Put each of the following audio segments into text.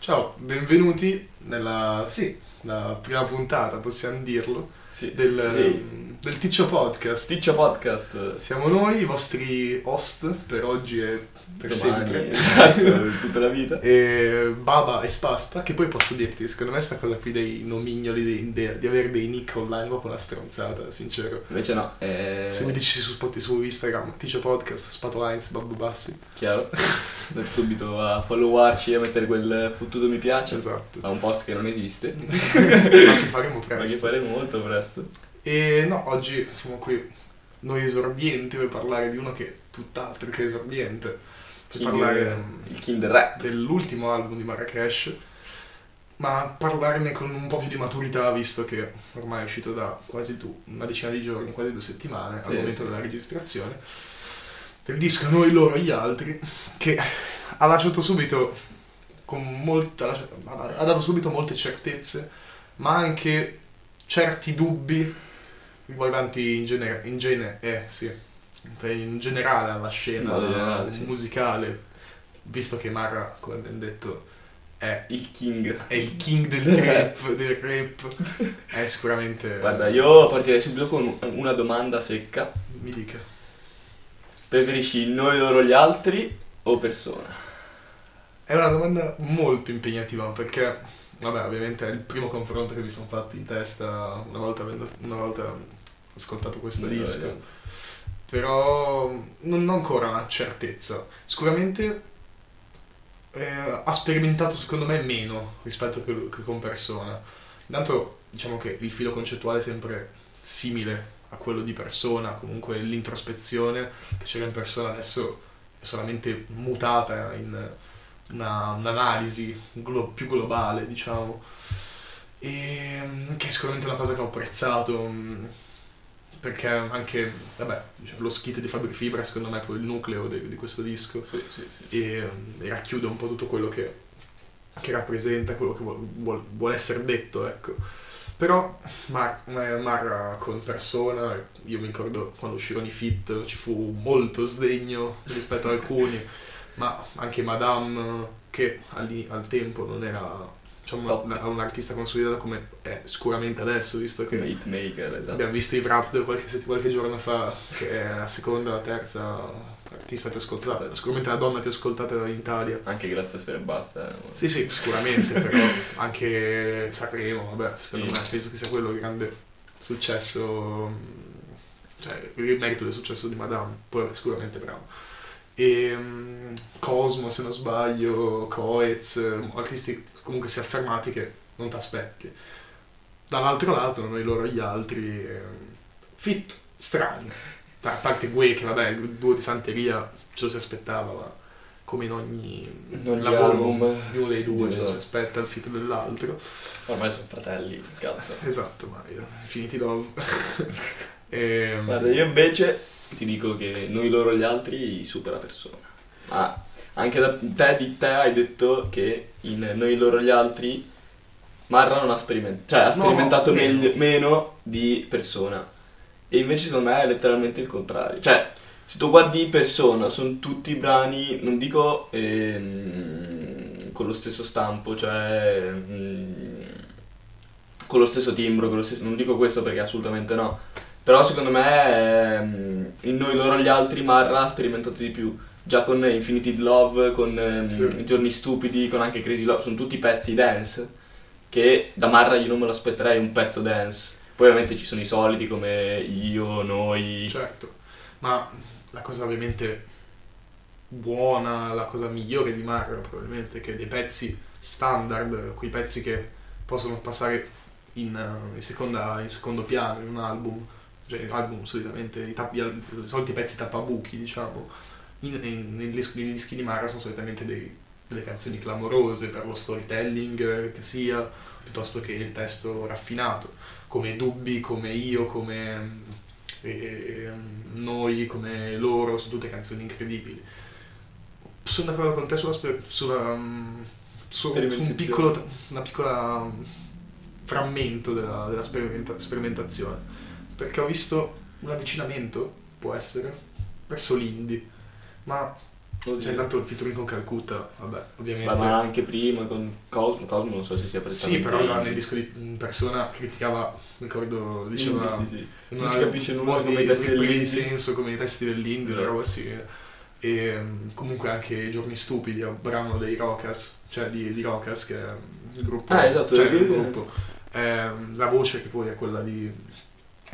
Ciao, benvenuti nella sì, la prima puntata, possiamo dirlo, Sì, del, sì. del Ticcio Podcast. Sticcia Podcast. Siamo noi, i vostri host per oggi e per Domani, sempre. Esatto, per tutta la vita. E Baba e Spaspa, che poi posso dirti, secondo me sta cosa qui dei nomignoli, di, di- di avere dei nick online, proprio una stronzata, sincero. Invece no, è Seguiteci su, Spot- su Instagram, Ticcio Podcast, Spato Heinz, Babbo Bassi. chiaro. Subito a followarci e a mettere quel fottuto mi piace Esatto. a un post che non esiste. Ma che faremo Ma che presto. faremo molto presto. E no, oggi siamo qui, noi esordienti, per parlare di uno che è tutt'altro che esordiente. Per King- parlare il King del rap. dell'ultimo album di Marrakesh, ma parlarne con un po' più di maturità, visto che ormai è uscito da quasi tu, una decina di giorni, quasi due settimane, Sì, al momento sì. della registrazione, del disco Noi, loro, gli altri, che ha lasciato subito, molta, ha dato subito molte certezze, ma anche certi dubbi riguardanti in genere, in gene- eh, sì, in generale alla scena generale, sì. musicale, visto che Marra, come abbiamo detto, è, Il King. è il king del trap, del rap, è sicuramente... Guarda, io partirei subito con una domanda secca. Mi dica. Preferisci noi, loro, gli altri o persona? È una domanda molto impegnativa perché, vabbè, ovviamente è il primo confronto che mi sono fatto in testa una volta, una volta ascoltato questo gli disco. altri. però non ho ancora una certezza. Sicuramente eh, ha sperimentato secondo me meno rispetto che, che con persona. Intanto diciamo che il filo concettuale è sempre simile a quello di persona, comunque l'introspezione che c'era in persona adesso è solamente mutata in una- un'analisi glo- più globale, diciamo. E che è sicuramente una cosa che ho apprezzato. mm, perché anche, vabbè, diciamo, lo skit di Fabri Fibra secondo me è poi il nucleo de- di questo disco Sì, sì, sì. e, mm, e racchiude un po' tutto quello che, che rappresenta, quello che vuol, vuol- vuole essere detto, ecco. Però Mar- eh, Marra con persona, io mi ricordo quando uscirono i fit ci fu molto sdegno rispetto ad alcuni, ma anche Madame che all'i- al tempo non era diciamo, un artista consolidato come è sicuramente adesso, visto che hitmaker, esatto. Abbiamo visto i Wrapped qualche, qualche giorno fa, che è la seconda, la terza artista più ascoltata, sicuramente la donna più ascoltata in Italia. Anche grazie a Sfera Basta. eh. Sì, sì, sicuramente, però anche Sanremo, vabbè, secondo Sì. me penso che sia quello il grande successo, cioè il merito del successo di Madame, poi sicuramente bravo. E mm, Cosmo, se non sbaglio, Coez, mm, artisti comunque si affermati che non ti aspetti. Dall'altro lato, noi loro e gli altri, ehm, fit strani. A parte Gue, che vabbè, il duo di Santeria ce lo si aspettava, ma come in ogni In ogni lavoro album. di uno dei due ce lo si aspetta il fit dell'altro. Ormai sono fratelli, cazzo. Esatto, ma io, Infinity Love. Ehm, Guarda, io invece ti dico che noi, loro, gli altri supera persona. Ma anche da te, di te hai detto che in noi, loro, gli altri Marra non ha sperimentato, cioè ha No, sperimentato meno. meglio- meno di persona. E invece secondo me è letteralmente il contrario. Cioè, se tu guardi persona, sono tutti brani, non dico ehm, con lo stesso stampo, cioè mm, con lo stesso timbro, con lo stesso- non dico questo perché assolutamente no. Però secondo me ehm, in noi loro gli altri Marra ha sperimentato di più. Già con Infinity Love, con ehm, Sì. I Giorni Stupidi, con anche Crazy Love, sono tutti pezzi dance che da Marra io non me lo aspetterei un pezzo dance. Poi ovviamente ci sono i soliti come io, noi. Certo, ma la cosa ovviamente buona, la cosa migliore di Mario probabilmente è che dei pezzi standard, quei pezzi che possono passare in, eh, in seconda- in secondo piano in un album, cioè album solitamente, i, tappi- i soliti pezzi tappabuchi diciamo, in- in- nei, dischi, nei dischi di Mario sono solitamente dei- delle canzoni clamorose per lo storytelling eh, che sia, piuttosto che il testo raffinato, come Dubbi, come io, come e noi come loro sono tutte canzoni incredibili. Sono d'accordo con te sulla, sulla, mm, su, su un piccolo una piccola mm, frammento della, della sperimenta- sperimentazione perché ho visto un avvicinamento può essere verso l'indie ma Oddio. C'è intanto il featuring con Calcutta, vabbè, ovviamente. Ma, ma anche prima con Cosmo, Cosmo non so se sia Sì, però già nel disco di persona criticava, ricordo, diceva... Sì, sì. in Non si capisce nulla come i testi dell'indie. senso come i testi dell'indie, Eh. roba simile. E mm, comunque anche I Giorni Stupidi, è un brano dei Rocas, cioè di, di Rocas che è il gruppo. Ah, esatto, cioè, il gruppo. Ehm, la voce che poi è quella di,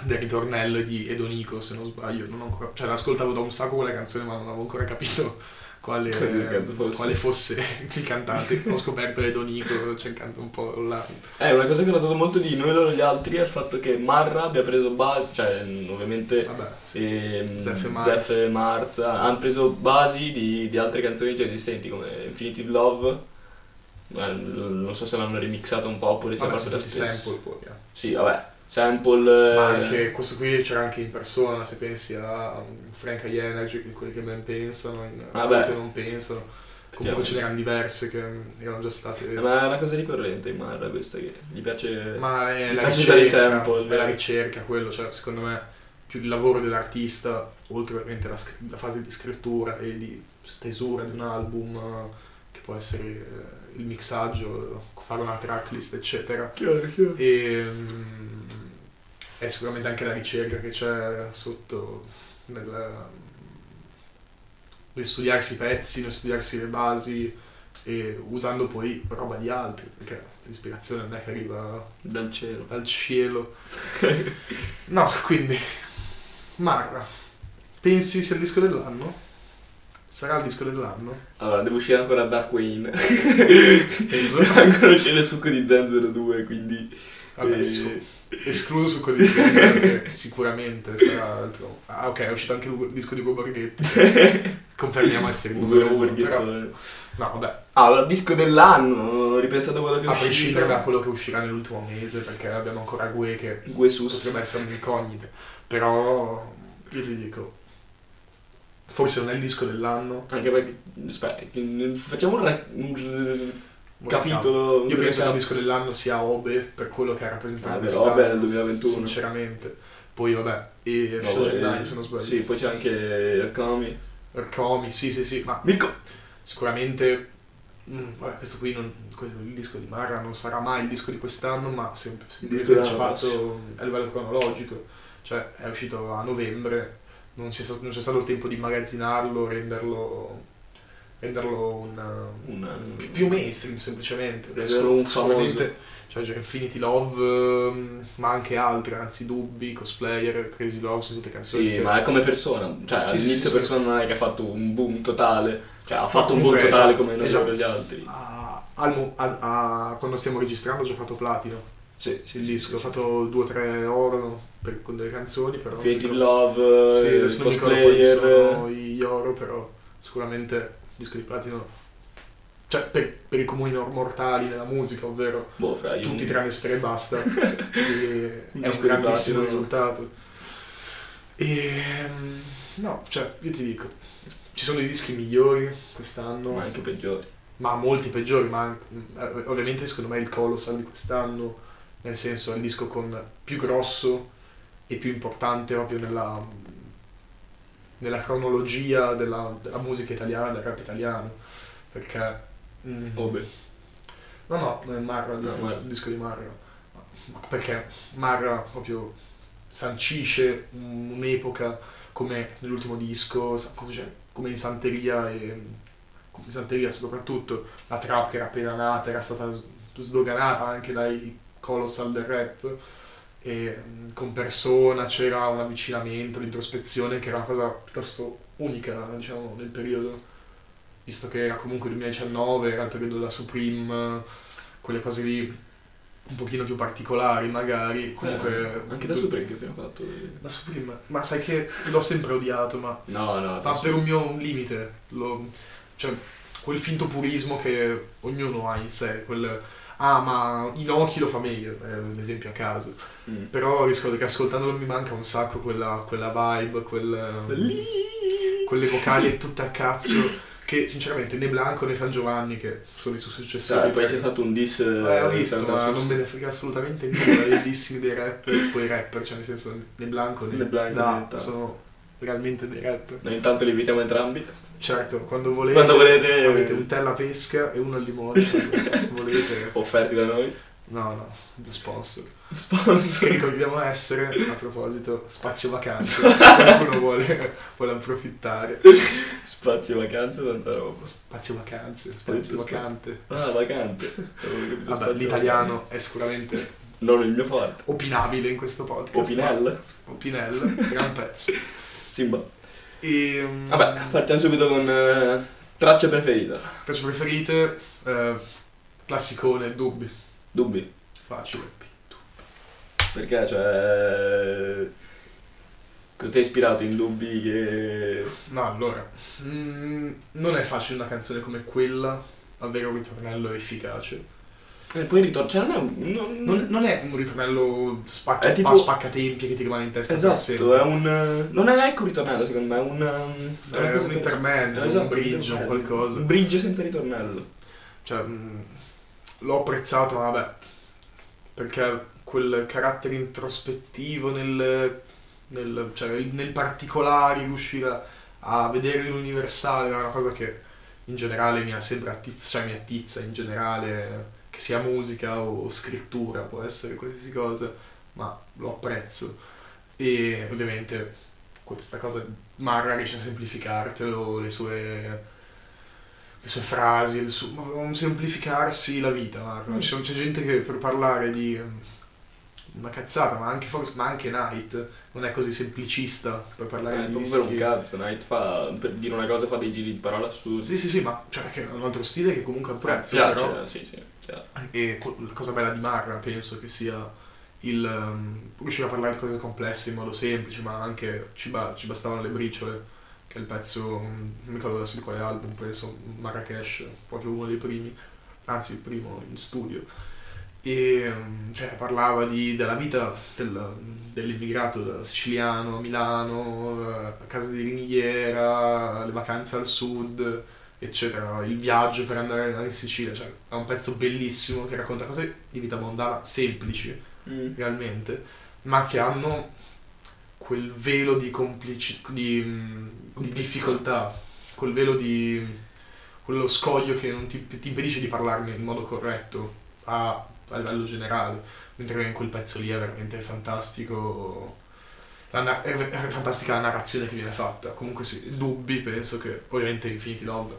del ritornello è di Edonico, se non sbaglio. Non ho ancora, cioè l'ascoltavo da un sacco quella canzone, ma non avevo ancora capito quale, cazzo fosse. quale fosse il cantante. ho scoperto Edonico cercando un po' online. Eh, una cosa che ho notato molto di noi loro gli altri è il fatto che Marra abbia preso base, cioè ovviamente Vabbè, sì. ehm, Zeff e e Marz hanno preso basi di, di altre canzoni già esistenti come Infinity Love. Eh, non so se l'hanno remixato un po' oppure se è Vabbè, sono tutti sample poi. eh. Sì, vabbè, sample. Ma eh, anche questo qui c'era anche in persona, se pensi a um, Frank High Energy, quelli che ben pensano, Vabbè. quelli che non pensano. Comunque ce n'erano diverse che erano già state. Eh, Ma è una cosa ricorrente in Marra questa che gli piace. Ma è la piace ricerca, sample, è la eh. ricerca quello, cioè secondo me più il lavoro dell'artista, oltre ovviamente scr- la fase di scrittura e di stesura di un album, che può essere il mixaggio, fare una tracklist, eccetera. Chiaro, chiaro. E mm, è sicuramente anche la ricerca che c'è sotto nel, nel studiarsi i pezzi, nel studiarsi le basi e usando poi roba di altri, perché l'ispirazione non è che arriva Dal cielo. dal cielo. No, quindi Marra, pensi sia il disco dell'anno? Sarà il disco dell'anno? Allora, devo uscire ancora a Dark Wayne. Penso. Ancora uscire il succo di Zen 02, quindi. Vabbè, scu- escluso su quelli di sicuramente sarà il primo. Ah, ok, è uscito anche il disco di Ugo Borghetti. Confermiamo essere il numero uno. Però, no, vabbè, Allora, disco dell'anno, ho ripensato a quello che è a prescindere da quello che uscirà nell'ultimo mese, perché abbiamo ancora Gue che Gue Sus. potrebbe essere un'incognita. Però io ti dico, forse non è il disco dell'anno. Anche perché. Aspetta, facciamo un, re- un capitolo. Io penso che il disco dell'anno sia Obe per quello che ha rappresentato Ah, beh, quest'anno, Obe nel 2021. Sinceramente. Poi vabbè, e uscito No, gennaio eh, se non sbaglio. Sì, poi c'è anche Ercomi. Ercomi, sì sì sì, ma Mirko. sicuramente mm, vabbè, questo qui non, questo- il disco di Mara non sarà mai il disco di quest'anno, ma sempre Il disco esserci dell'anno fatto a livello cronologico, cioè è uscito a novembre, non c'è stato, non c'è stato il tempo di immagazzinarlo, renderlo, renderlo un, Una... più- mainstream semplicemente, Renderlo un sicuramente cioè già Infinity Love, ehm, ma anche altri, anzi Dubbi, Cosplayer, Crazy Love, sono tutte canzoni Sì, che... ma è come persona. Cioè, Sì, sì, all'inizio sì, persona non è che ha fatto un boom totale. Cioè, ha fatto un boom comunque totale già- come noi già- e gli altri. a- al a- a- quando stiamo registrando ho già fatto platino Sì, sì, il sì, disco, sì, ho fatto due o tre oro per- con delle canzoni però Infinity ricordo- Love, sì, eh, adesso non ricordo quali sono gli oro però sicuramente disco di platino cioè per, per i comuni mortali nella musica ovvero Boh, fra tutti tranne sfere e basta e Un è un grandissimo risultato e no cioè io ti dico ci sono dei dischi migliori quest'anno Ma anche peggiori. ma molti peggiori, ma eh, ovviamente secondo me il Colossal di quest'anno, nel senso è il disco con più grosso e più importante proprio nella, nella cronologia della, della musica italiana, del rap italiano, perché... mm, Oh, beh. No, no, non è Marra, No, Marra. il disco di Marra. Ma perché Marra proprio sancisce un'epoca come nell'ultimo disco, come in Santeria e come in Santeria soprattutto la trap che era appena nata, era stata sdoganata anche dai colossal del rap e con persona c'era un avvicinamento, l'introspezione che era una cosa piuttosto unica diciamo nel periodo visto che era comunque 2019, era il periodo della Supreme, quelle cose lì un pochino più particolari magari, comunque... Eh, anche da Supreme che abbiamo fatto. La Supreme, ma sai che l'ho sempre odiato, ma, No, no. ma per un mio un limite, lo- cioè quel finto purismo che ognuno ha in sé, quel... Ah, ma Inoki lo fa meglio, è un esempio a caso. Mm. Però ricordo che ascoltandolo mi manca un sacco quella, quella vibe, quel, Lì. quelle vocali tutte a cazzo che sinceramente né Blanco né San Giovanni che sono i suoi successori Sai, poi c'è stato un diss. eh, ho visto tanto ma non me ne frega assolutamente nulla dei dissimi dei rapper poi rapper cioè nel senso né Blanco né, Né Blanco, Da. sono realmente dei rapper. Noi intanto li invitiamo entrambi. Certo, quando volete, Quando volete- avete un tè alla pesca e uno al limone, volete. Offerti da noi. No, no, lo sponsor. Che Sponsor. ricordiamo essere, a proposito, spazio vacanze. Qualcuno vuole, vuole approfittare. Spazio vacanze, tanta roba. Spazio vacanze, spazio vacante. Ah, vacante. Vabbè, l'italiano vacanze. è sicuramente Non il mio forte. opinabile in questo podcast. Opinel. Opinel, gran pezzo. Simba. E, mm, Vabbè, partiamo subito con eh, traccia preferita. Tracce preferite, eh, classicone, dubbi. Dubbi. Facile. Perché, cioè... Cosa ti ha ispirato in dubbi che... No, allora, mm, non è facile una canzone come quella avere un ritornello efficace. E poi ritorno... Cioè, non è un... non- Non, non è un ritornello spacca, È tipo- spaccatempi che ti rimane in testa per Esatto, è un... eh, Non è neanche un ritornello, secondo me, è un... um, È cosa un per- intermezzo, Esatto, un bridge, un qualcosa. Un bridge senza ritornello. Cioè, mm, l'ho apprezzato, ma vabbè, perché quel carattere introspettivo nel, nel, cioè, nel particolare, riuscire a, a vedere l'universale, è una cosa che in generale mi ha sempre attizza, cioè mi attizza in generale, che sia musica o scrittura, può essere qualsiasi cosa, ma lo apprezzo. E ovviamente questa cosa Marra riesce a semplificartelo, le sue le sue frasi, il suo, un semplificarsi la vita, Marco. C'è, c'è gente che per parlare di una cazzata, ma anche, forse, ma anche Night non è così semplicista per parlare Eh, di per un dischi. cazzo, Night fa... Per dire una cosa fa dei giri di parole assurdi. Sì, sì, sì, ma cioè, che è un altro stile che comunque apprezzo, Piace, però. sì, sì. chiaro. E la cosa bella di Marra penso che sia il um, riuscire a parlare di cose complesse in modo semplice, ma anche ci, ba- ci bastavano le briciole, che è il pezzo, mm, non mi ricordo adesso di quale album, penso Marrakesh, proprio uno dei primi, anzi il primo in studio. E cioè, parlava di- della vita del- dell'immigrato siciliano a Milano, eh, a casa di ringhiera, le vacanze al sud, eccetera, il viaggio per andare in Sicilia, cioè è un pezzo bellissimo che racconta cose di vita mondana semplici, Mm. realmente, ma che hanno quel velo di complici- di, di difficoltà, quel velo di quello scoglio che non ti, ti impedisce di parlarne in modo corretto a, a livello generale, mentre in quel pezzo lì è veramente fantastico. La è fantastica la narrazione che viene fatta. Comunque sì, dubbi, penso che ovviamente Infinity Love,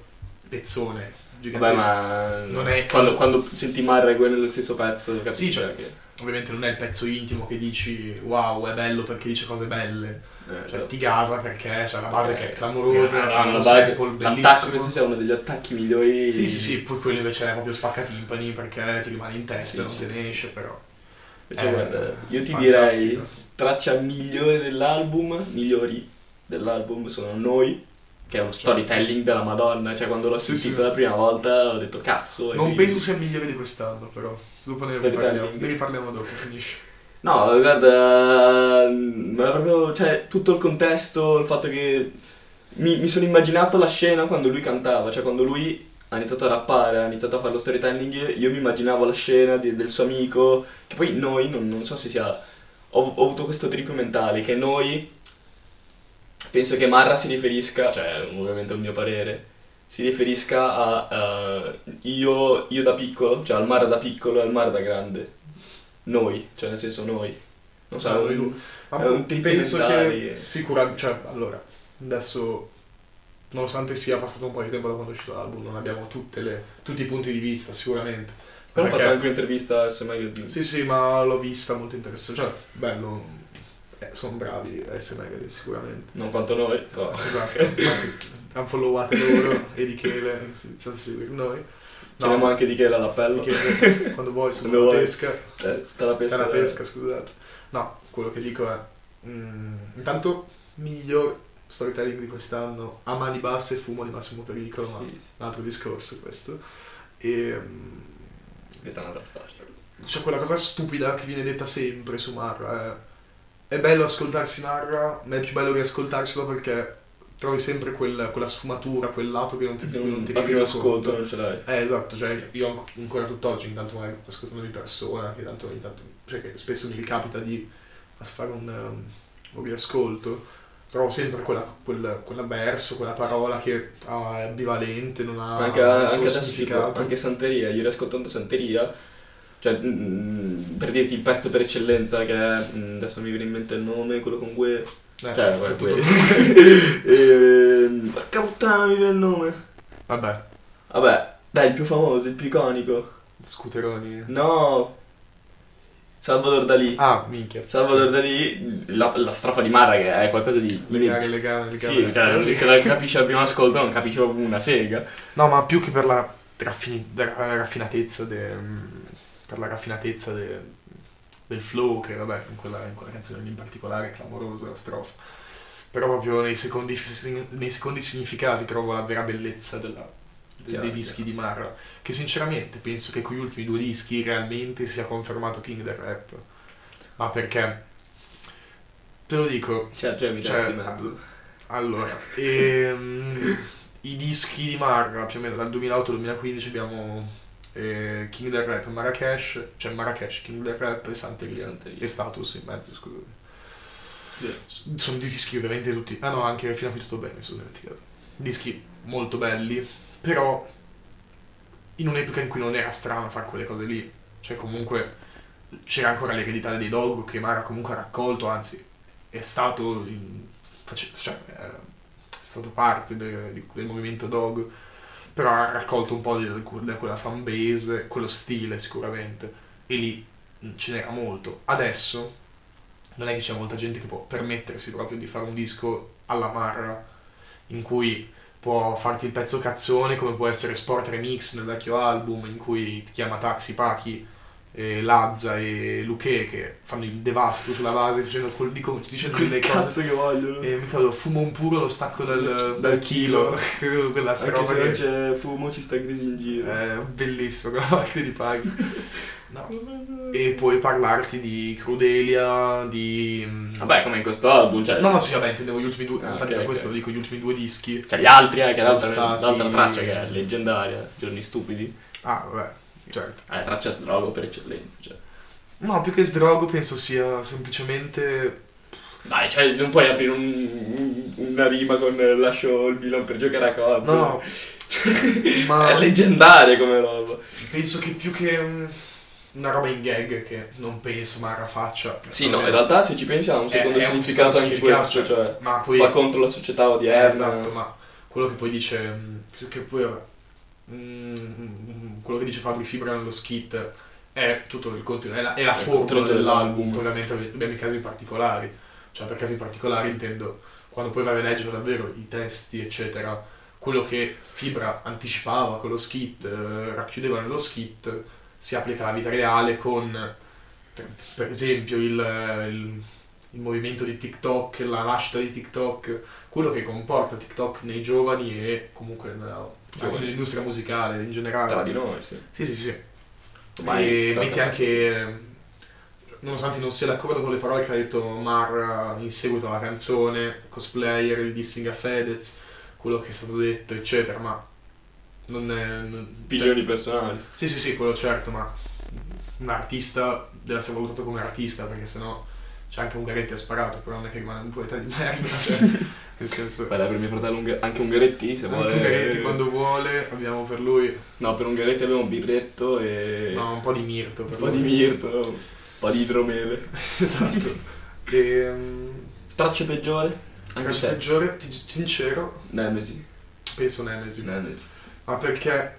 pezzone Vabbè, gigantesco. ma... Non è- Quando, quando senti Marra e Gwen nello stesso pezzo, capisci Sì, cioè, che... Ovviamente non è il pezzo intimo che dici wow, è bello perché dice cose belle. eh, Cioè no. ti gasa perché c'è la base Eh, che è clamorosa, no, no, hanno la un base- sample L'attacco bellissimo. penso sia uno degli attacchi migliori. Sì, sì, sì, poi quello invece è proprio spaccatimpani perché ti rimane in testa, Sì, non sì, te ne sì, esce però. Invece, guarda, io ti fantastico. direi traccia migliore dell'album, migliori dell'album sono Noi, che è uno storytelling della Madonna. Cioè, quando l'ho Sì, sentito sì. la prima volta ho detto cazzo. Non qui." penso sia il migliore di quest'anno però. Dopo ne riparliamo, ne riparliamo dopo, finisce. No, guarda, ma proprio, cioè, tutto il contesto, il fatto che mi, mi sono immaginato la scena quando lui cantava, cioè quando lui ha iniziato a rappare, ha iniziato a fare lo storytelling, io mi immaginavo la scena di- del suo amico, che poi noi, non, non so se sia, ho, ho avuto questo trip mentale, che noi, penso che Marra si riferisca, cioè ovviamente è un mio parere, si riferisca a, a io, io da piccolo, cioè al Marra da piccolo e al Marra da grande. Noi, cioè nel senso noi. Non so, No, è un- È un penso che sicuramente, cioè, allora, adesso, nonostante sia passato un po' di tempo da quando è uscito l'album, non abbiamo tutte le- tutti i punti di vista, sicuramente. Però ho fatto anche un'intervista a S Magazine. Sì, sì, ma l'ho vista molto interessante, cioè, bello, eh, sono bravi a S Magazine sicuramente. Non quanto noi, però. Esatto, infatti, hanno followate loro e di Chele, iniziate a seguire noi. Chiamiamo anche di che era l'appello. di Chele, quando vuoi, su Quando vuoi. pesca. Te, te la pesca. Per la pesca, scusate. No, quello che dico è... mm, intanto, miglior storytelling di quest'anno, a mani basse e fumo di massimo pericolo, ma Sì, sì. un altro discorso questo. E... mm, Questa è un'altra storia. c'è quella cosa stupida che viene detta sempre su Marra. È, è bello ascoltarsi Marra, ma è più bello riascoltarselo perché trovi sempre quel- quella sfumatura, quel lato che non ti, non ti a rendi ascolto non ce l'hai. Eh, esatto, cioè io anco- ancora tutt'oggi, intanto magari ascoltando di persona, che tanto ogni tanto, cioè che spesso mi ricapita di fare un, um, un riascolto, trovo sempre quella, quel, quella verso, quella parola che ah, è ambivalente, non ha anche, anche significato. tipo, anche Santeria, ieri ascoltando Santeria, cioè mm, per dirti il pezzo per eccellenza che è, mm, adesso mi viene in mente il nome, quello con Gue, Eh, cioè, guarda, tutto- ehm, porca puttana mi viene il nome. Vabbè, Vabbè, dai, il più famoso, il più iconico. scuteroni. No, Salvador Dalì. Ah, minchia. Salvador Dalì, la, la strofa di Mara che è qualcosa di... Legare, legame, legame. Sì, cioè, se la capisci al primo ascolto non capisci proprio una sega. No, ma più che per la raffini- ra- raffinatezza de- per la raffinatezza de- del flow, che vabbè, in quella, in quella canzone lì in particolare è clamorosa la strofa. Però proprio nei secondi, nei secondi significati trovo la vera bellezza della- de- Chiaro, dei dischi di Marra. Che sinceramente penso che con gli ultimi due dischi realmente sia confermato King del Rap. Ma perché? Te lo dico, Cioè, cioè mi Cioè, mezzo. allora, ehm, i dischi di Marra, più o meno dal 2008 al 2015 abbiamo eh, King del Rap, Marrakesh, cioè Marrakesh, King del Rap e Santeria. Santeria. E Status in mezzo, scusami. S- Sono dischi ovviamente tutti... Ah no, anche fino a qui tutto bene, mi sono dimenticato. Dischi molto belli, però in un'epoca in cui non era strano fare quelle cose lì. Cioè comunque c'era ancora l'eredità dei Dog che Mara comunque ha raccolto, anzi è stato, in- cioè, è stato parte de- di- del movimento Dog, però ha raccolto un po' di quella fanbase, quello stile sicuramente, e lì mm, ce n'era molto. Adesso non è che c'è molta gente che può permettersi proprio di fare un disco alla Marra, in cui può farti il pezzo cazzone come può essere Sport Remix nel vecchio album in cui ti chiama Taxi Pachi eh, Lazza e Luque che fanno il devasto sulla base dicendo, col- dico- dicendo Quel delle cose cazzo che vogliono. e mi ricordo fumo un puro lo stacco dal, Dal chilo quella Anche strofa se non che c'è fumo ci sta crisi in giro. è bellissima quella parte di Paghi No. e poi parlarti di Crudelia di mm, Vabbè, come in questo album, cioè... no no sì vabbè intendevo gli ultimi due Ah, infatti ok, per questo ok. lo dico gli ultimi due dischi Cioè gli altri, eh, che l'altra, stati- l'altra traccia che è leggendaria, Giorni Stupidi. ah vabbè certo È la traccia sdrogo per eccellenza, cioè. no più che sdrogo penso sia semplicemente Dai, cioè, non puoi aprire un- una rima con eh, lascio il Milan per giocare a coppia. no ma È leggendaria come roba. penso che più che mm, una roba in gag che non penso Mara faccia Sì, no, in realtà se ci pensi ha un secondo È- è un significato anche significato, questo, cioè ma poi va contro la società Eh, odierna. esatto, ma quello che poi dice, mh, che poi, vabbè, mm, quello che dice Fabri Fibra nello skit è tutto il contenuto, è la, è la È dell'album, poi ovviamente abbiamo i casi particolari, cioè per casi particolari intendo quando poi vai a leggere davvero i testi, eccetera, quello che Fibra anticipava con lo skit, eh, racchiudeva nello skit, si applica alla vita reale con, per esempio, il, il- il movimento di TikTok, la nascita di TikTok, quello che comporta TikTok nei giovani e comunque nella- anche Giovani. nell'industria musicale in generale. Tra di noi, sì. Sì, sì, sì. Ormai e metti anche, nonostante non sia d'accordo con le parole che ha detto Mar in seguito alla canzone, cosplayer, il dissing a Fedez, quello che è stato detto, eccetera, ma non è... non- Opinioni personali. sì, sì, sì, quello certo, ma un artista deve essere valutato come artista, perché sennò c'è anche Ungaretti ha sparato, però non è che rimane un poeta di merda, cioè, nel senso... Beh, dai, per mio fratello Unga- anche Ungaretti, se Anche vuole... Ungaretti quando vuole, abbiamo per lui No, per Ungaretti abbiamo un birretto e... no, un po' di mirto. Per un po' di mirto, un po' di idromele. esatto. E, um, Tracce peggiore? Anche Traccia se... peggiore, ti- sincero, Nemesi. penso Nemesi. Nemesi. Ma perché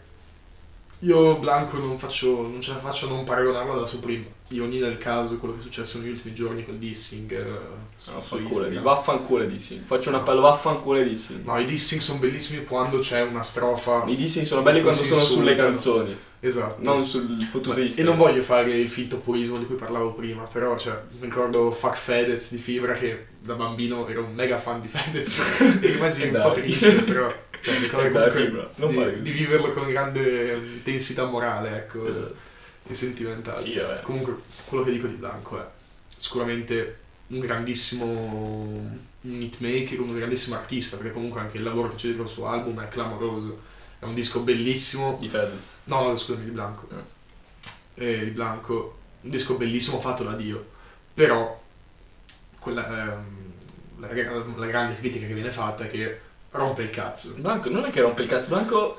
io Blanco non faccio, non ce la faccio a non paragonarlo alla Supreme. Io ogni nel caso quello che è successo negli ultimi giorni col dissing eh, su, No, vaffanculo, Instagram. vaffanculo di sì. Faccio un appello, vaffanculo di sì. No, i dissing sono bellissimi quando c'è una strofa. I dissing sono belli quando sono sulle canzoni, Esatto. non sul fottuto e non voglio fare il finto purismo di cui parlavo prima, però cioè, mi ricordo Fuck Fedez di Fibra che da bambino ero un mega fan di Fedez e rimasi un Dai. po' triste, però cioè, mi ricordo Dai, comunque di, di viverlo con grande eh, intensità morale, ecco, Eh, e sentimentale. Sì. Comunque, quello che dico di Blanco è sicuramente un grandissimo un hitmaker, un grandissimo artista, perché comunque anche il lavoro che c'è dietro il suo album è clamoroso. È un disco bellissimo. Di Fedez. No, no, scusami, di Blanco. Eh, di Blanco. Un disco bellissimo fatto da Dio. Però, quella, ehm, la, la grande critica che viene fatta è che rompe il cazzo. Blanco non è che rompe il cazzo, Blanco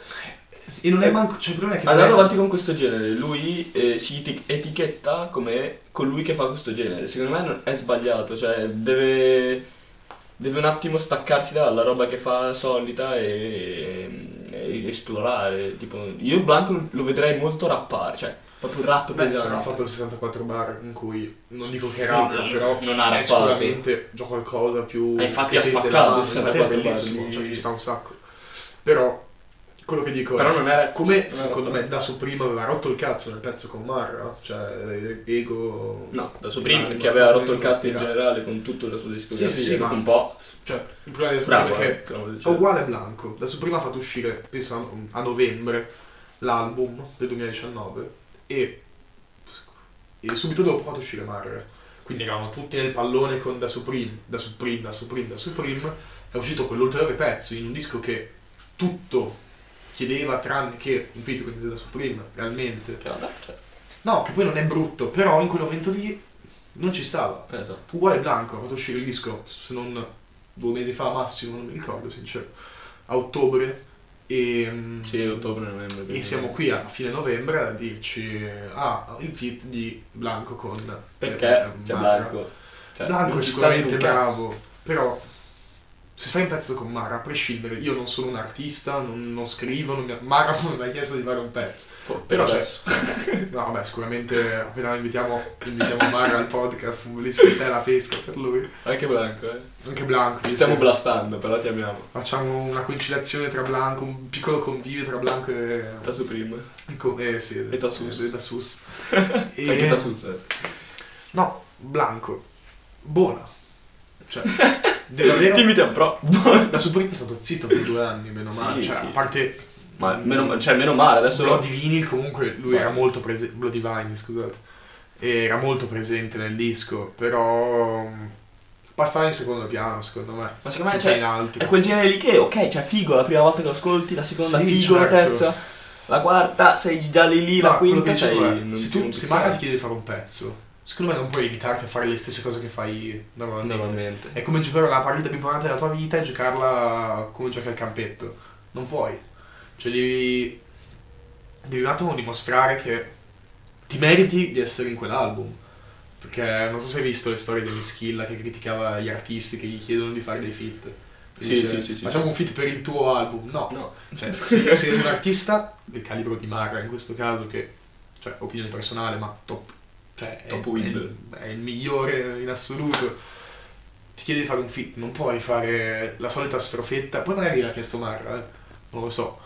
E non è manco. Cioè, il problema è che. andando è- avanti con questo genere, lui eh, si eti- etichetta come colui che fa questo genere. Secondo me non- è sbagliato, cioè deve, deve un attimo staccarsi dalla roba che fa solita e, e esplorare. Tipo, io Blanco lo vedrei molto rappare, cioè proprio rap Beh, pesante. ha fatto il 64 bar in cui non dico che era, Non- però non ha è sicuramente già qualcosa più Eh, infatti ha spaccato il infatti è 64 bar cioè ci sta un sacco. Però quello che dico Però è non era come non era secondo me rappato. da su prima aveva rotto il cazzo nel pezzo con Marra, cioè Ego No, da Supreme che aveva rotto il cazzo in generale con tutta la sua discografia, Sì, sì, ma- un po'. Cioè, il problema di Supreme Bravo, è che eh, uguale a Blanco. Da su prima ha fatto uscire, penso a, a novembre, l'album del 2019 e, e subito dopo ha fatto uscire Marra. Quindi eravamo tutti nel pallone con Da Supreme, Da Supreme, Da Supreme, Da Supreme. È uscito quell'ulteriore pezzo in un disco che tutto chiedeva tranne che un feat con Da Supreme, realmente. Che vabbè, cioè, No, che poi non è brutto, però in quel momento lì non ci stava. eh, esatto. Uguale Blanco, ha fatto uscire il disco, se non due mesi fa massimo, non mi ricordo, sincero, a ottobre. E, mm, Sì, ottobre, novembre. e siamo qui a fine novembre a dirci, ah, il feat di Blanco con... Perché eh, c'è Mara. Blanco. Cioè, Blanco è sicuramente bravo, però se fai un pezzo con Mara, a prescindere, io non sono un artista, non, non scrivo, non mi Mara non mi ha chiesto di fare un pezzo. Però Però adesso. No, vabbè, sicuramente appena invitiamo, invitiamo Mara al podcast, un bellissimo tè alla pesca per lui. Anche Blanco, eh. Anche Blanco. Ci stiamo sì. blastando, però ti amiamo. Facciamo una conciliazione tra Blanco, un piccolo convivio tra Blanco e... Da su prima. e co- eh, sì, E Tassus. E Tassus. E- Anche da su, eh. No, Blanco. Buona. Cioè, devo avere... Dimmi te, però. Da Supreme è stato zitto per due anni, meno Sì, male. Cioè, sì. a parte... Ma meno, cioè, meno male, adesso lo... Vinyl comunque lui Vai. era molto presente... Bloody Vinyl, scusate. Era molto presente nel disco, però... mm, Passava in secondo piano, secondo me. Ma secondo me, Cioè, è quel genere lì che, ok, cioè figo la prima volta che lo ascolti, la seconda Sì, figo, la certo. terza, la quarta, sei già lì lì, la No, quello quinta sei... dicevo non se ti tu se Mara ti chiede di fare un pezzo, secondo me non puoi limitarti a fare le stesse cose che fai normalmente. Normalmente. È come giocare la partita più importante della tua vita e giocarla come giochi al campetto. Non puoi. Cioè devi. Devi un attimo dimostrare che ti meriti di essere in quell'album. Perché non so se hai visto le storie di Mischilla che criticava gli artisti che gli chiedono di fare dei. Che Sì, sì, sì, sì. Facciamo un feat per il tuo album. No. No. Cioè, se sei un artista del calibro di Mara in questo caso, che, cioè, opinione personale, ma top, cioè, è, Top è, il, è il migliore in assoluto, ti chiede di fare un fit, non puoi fare la solita strofetta, poi magari l'ha chiesto Mara, eh, non lo so,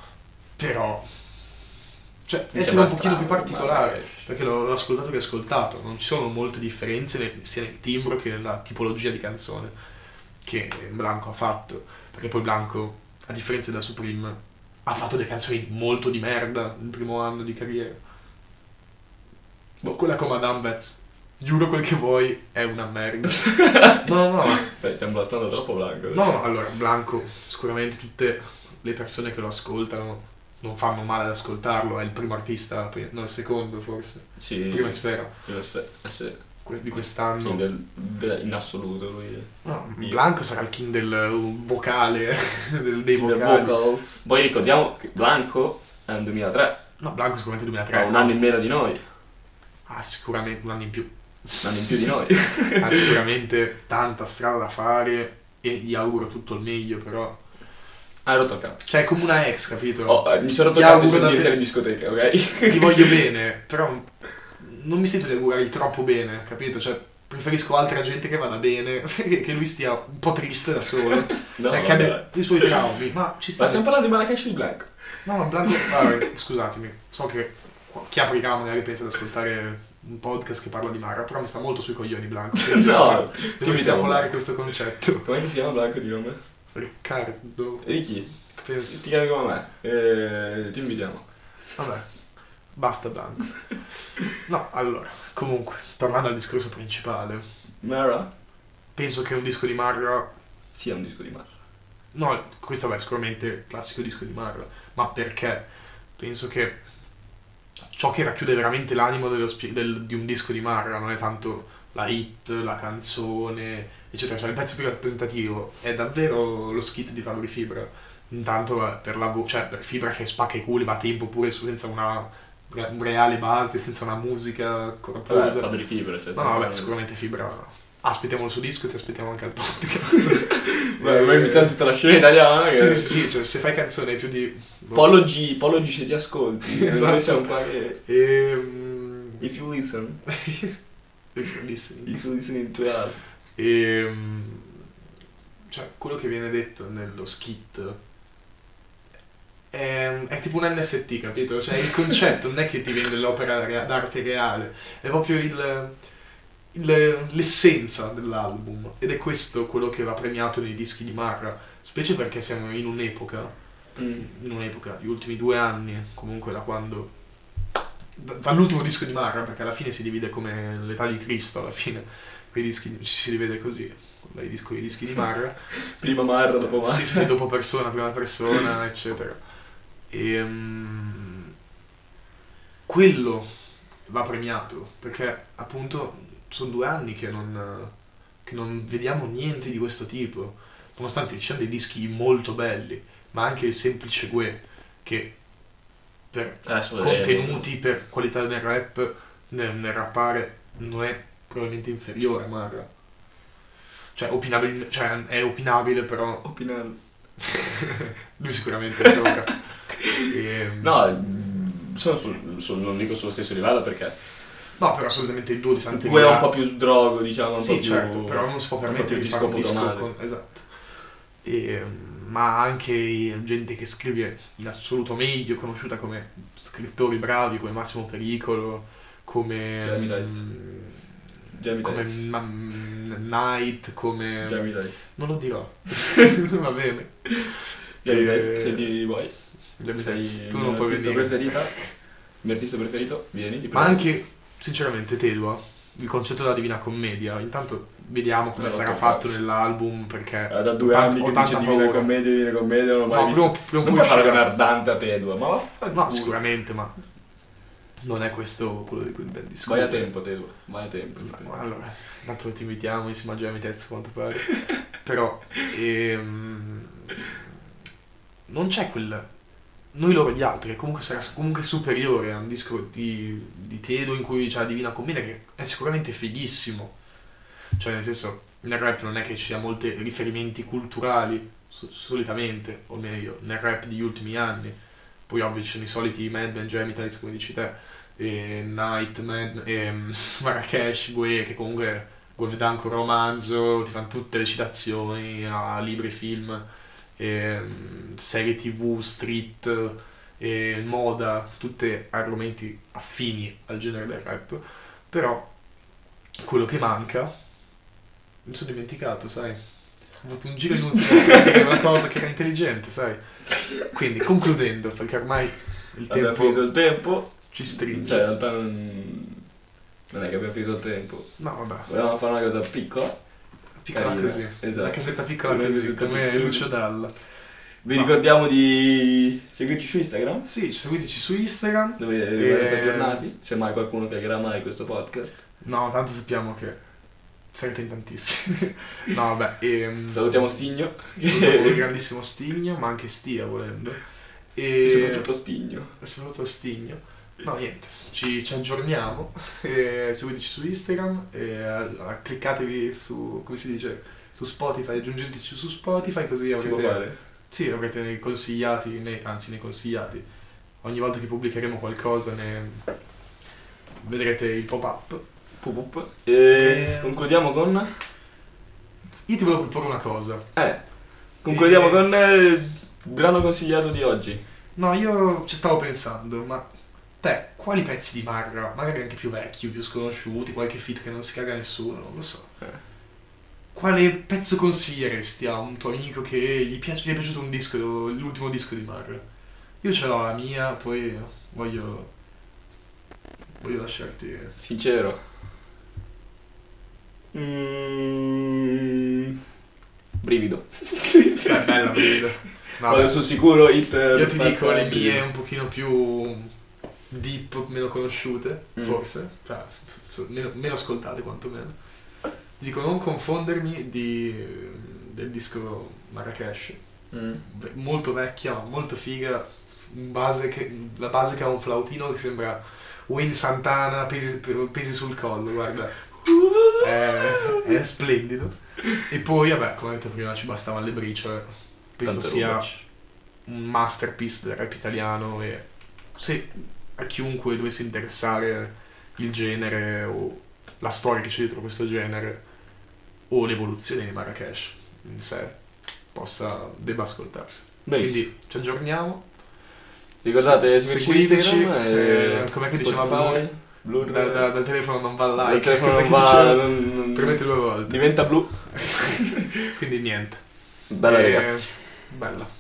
però, cioè, Mi essere sembra un pochino più particolare, ma- perché l'ho, l'ho ascoltato e riascoltato, non ci sono molte differenze nel- sia nel timbro che nella tipologia di canzone che Blanco ha fatto, perché poi Blanco, a differenza da Supreme, ha fatto delle canzoni molto di merda nel primo anno di carriera. Boh, quella con Madame Betz, giuro quel che vuoi, è una merda. No, no, no, Beh, stiamo blastando troppo Blanco. no, no, allora, Blanco, sicuramente tutte le persone che lo ascoltano non fanno male ad ascoltarlo, è il primo artista, no, il secondo forse, Sì, prima sfera prima sfera. Eh sì. di Sì, quest'anno. del- del- in assoluto lui. No, Io. Blanco sarà il king del uh, vocale, del- dei King of vocali. vocals. Poi ricordiamo che Blanco è un 2003, No, Blanco sicuramente 2003. ha un anno in meno di noi, Ha sicuramente un anno in più. un anno in più di noi. Ha sicuramente tanta strada da fare e gli auguro tutto il meglio, però... Hai rotto il cazzo. Cioè, è come una ex, capito? Oh, eh, mi sono rotto il cazzo di davvero- alle discoteche, ok? Ti voglio bene, però non mi sento di augurare troppo bene, capito? Cioè, preferisco altra gente che vada bene, che lui stia un po' triste da solo. No, cioè, che abbia i suoi traumi. Ma ci sta... Ma stiamo parlando di Marrakesh di Blanco. No, ma Blanco... vabbè, scusatemi, so che chi aprirà magari pensa ad ascoltare un podcast che parla di Mara, però mi sta molto sui coglioni Blanco. No, devo estrapolare questo concetto. Com'è che si chiama Blanco di nome? Riccardo, Ricky, penso... ti chiami come me. Eh, ti invitiamo. Vabbè, basta Blanco. No, allora, comunque, tornando al discorso principale, Mara? penso che un disco di Marra... Sì, è un disco di Mara. No, questo è sicuramente il classico disco di Marra, ma perché penso che ciò che racchiude veramente l'animo dello del- di un disco di Marra non è tanto la hit, la canzone, eccetera. Cioè il pezzo più rappresentativo è davvero lo skit di Valori Fibra. Intanto eh, per la vo- cioè per Fibra che spacca i culi, va a tempo pure senza una re- reale base, senza una musica corposa. parlo di fibre. Cioè, No, no, vabbè, sicuramente Fibra. Aspettiamo il suo disco e ti aspettiamo anche al podcast. Beh, vuoi invitare tutta la scena italiana? Che... sì, sì, sì, sì, cioè, se fai canzoni più di... Polo G, Polo G se ti ascolti. Esatto. Noi siamo qua che... Ehm... If you listen. If you're listening. If you listening to us. Ehm, cioè, quello che viene detto nello skit è, è tipo un NFT, capito? Cioè, il concetto non è che ti vende l'opera d'arte reale, è proprio il, il- l'essenza dell'album. Ed è questo quello che va premiato nei dischi di Marra, specie perché siamo in un'epoca, Mm. in un'epoca, gli ultimi due anni, comunque da quando... da- dall'ultimo disco di Marra, perché alla fine si divide come l'età di Cristo, alla fine, quei dischi ci si divide così, i dischi, i dischi di Marra. Prima Marra, dopo Marra. Sì, sì, dopo persona, prima persona, eccetera. E quello va premiato perché appunto sono due anni che non, che non vediamo niente di questo tipo, nonostante ci siano dei dischi molto belli, ma anche il semplice Gue che per Adesso contenuti, per qualità del rap, nel, nel rappare non è probabilmente inferiore a Marra. Cioè, opinabile, cioè, è opinabile, però Opinare. lui sicuramente gioca. E, No, mm, sono sul, sul- non dico sullo stesso livello perché no, però assolutamente il duo di il Santeria. tuo è un po' più sdrogo, diciamo, un po' Sì, più... certo, però non si può po' permettere di fare un disco potonale. con... Esatto. E, ma anche gente che scrive in assoluto meglio, conosciuta come scrittori bravi, come Massimo Pericolo, come... Jamie Tights. mm, Jamie come Tights. Ma- Knight, come... Jamie Tights. Non lo dirò. Va bene. Jamie E- Tights, se ti vuoi. Jamie il tu non puoi venire. preferita. Il mio artista preferito, vieni, ti Ma prego. anche, sinceramente, Tedua, il concetto della Divina Commedia, intanto vediamo come Me l'ho sarà toccato. fatto nell'album, perché... Eh, da due ho anni ho che dice Divina paura. Commedia, Divina Commedia, non l'ho mai No, visto. prima, prima Non puoi con Dante a Tedua, ma vaffanculo. No, sicuramente, ma non è questo quello di cui ben discutere. Vai a tempo, Tedua, vai a tempo. Ma Allora, intanto ti invitiamo insieme a Jamie Tezzo quanto pare. Però, ehm, non c'è quel... Noi loro gli altri, comunque sarà comunque superiore a un disco di, di Tedo in cui c'è la Divina Commedia, che è sicuramente fighissimo. Cioè, nel senso, nel rap non è che ci sia molti riferimenti culturali, so- solitamente, o meglio, nel rap degli ultimi anni. Poi ovvio ci sono i soliti Madman, Jamie Tights, come dici te, e Night, Mad, e, Marrakesh, Gue, che comunque guarda ancora romanzo, ti fanno tutte le citazioni a libri, film, e, mm, serie tv, street, e moda, tutti argomenti affini al genere del rap. Però quello che manca, mi sono dimenticato, sai. Ho fatto un giro inutile una cosa che era intelligente, sai. Quindi, concludendo, perché ormai il Abbiamo tempo finito il tempo. ci stringe. Cioè, in realtà non... Non è che abbiamo finito il tempo. No, vabbè, Volevamo fare una cosa piccola. Piccola Carina, così. esatto. Una casetta piccola Una così, come. Lucio Dalla. Vi No. ricordiamo di seguirci su Instagram, Sì, seguiteci su Instagram. dove rimanete E- aggiornati. Se mai qualcuno cagherà mai questo podcast. No, tanto sappiamo che sarete in tantissimi. no, vabbè, ehm, Salutiamo Stigno. salutiamo il grandissimo Stigno, ma anche Stia volendo. E E soprattutto Stigno. e soprattutto Stigno. No, niente, ci, ci aggiorniamo. E seguiteci su Instagram. E eh, cliccatevi su, come si dice, su Spotify, aggiungeteci su Spotify così Si avrete... può fare? Sì, avrete nei consigliati, nei- anzi nei consigliati. Ogni volta che pubblicheremo qualcosa ne vedrete il pop-up. Pup, pup. E Eh. concludiamo con... Io ti volevo proporre una cosa. Eh, concludiamo E- con eh, il brano consigliato di oggi. No, io ci stavo pensando, ma te, quali pezzi di Marra, magari anche più vecchi, più sconosciuti, qualche feat che non si caga nessuno, non lo so. Eh. Quale pezzo consiglieresti a un tuo amico che gli, piace, gli è piaciuto un disco, l'ultimo disco di Marra? Io ce l'ho la mia, poi voglio... Voglio lasciarti... Sincero. Mm, brivido. È bella, vedo. Vado sul sicuro hit. Io ti dico le brivido. mie un pochino più deep, meno conosciute, Mm. forse. Cioè, f- meno, meno ascoltate quantomeno. dico non confondermi di, del disco Marrakesh. Mm. Molto vecchia, ma molto figa. base che- la base che ha un flautino che sembra Wayne Santana pesi, pesi sul collo, guarda. È, è splendido. E poi, vabbè, come detto prima, ci bastavano le briciole. Penso Tante sia un masterpiece del rap italiano e se a chiunque dovesse interessare il genere o la storia che c'è dietro questo genere o l'evoluzione di Marrakesh in sé possa debba ascoltarsi. Benissimo. Quindi ci aggiorniamo. Ricordate, Se- seguiteci e eh, com'è che diceva Spotify, Blur, Da- da- dal telefono non va like. dal telefono non va, diceva- non- non- Premete due volte. diventa blu. Quindi niente. Bella Eh, ragazzi. Bella.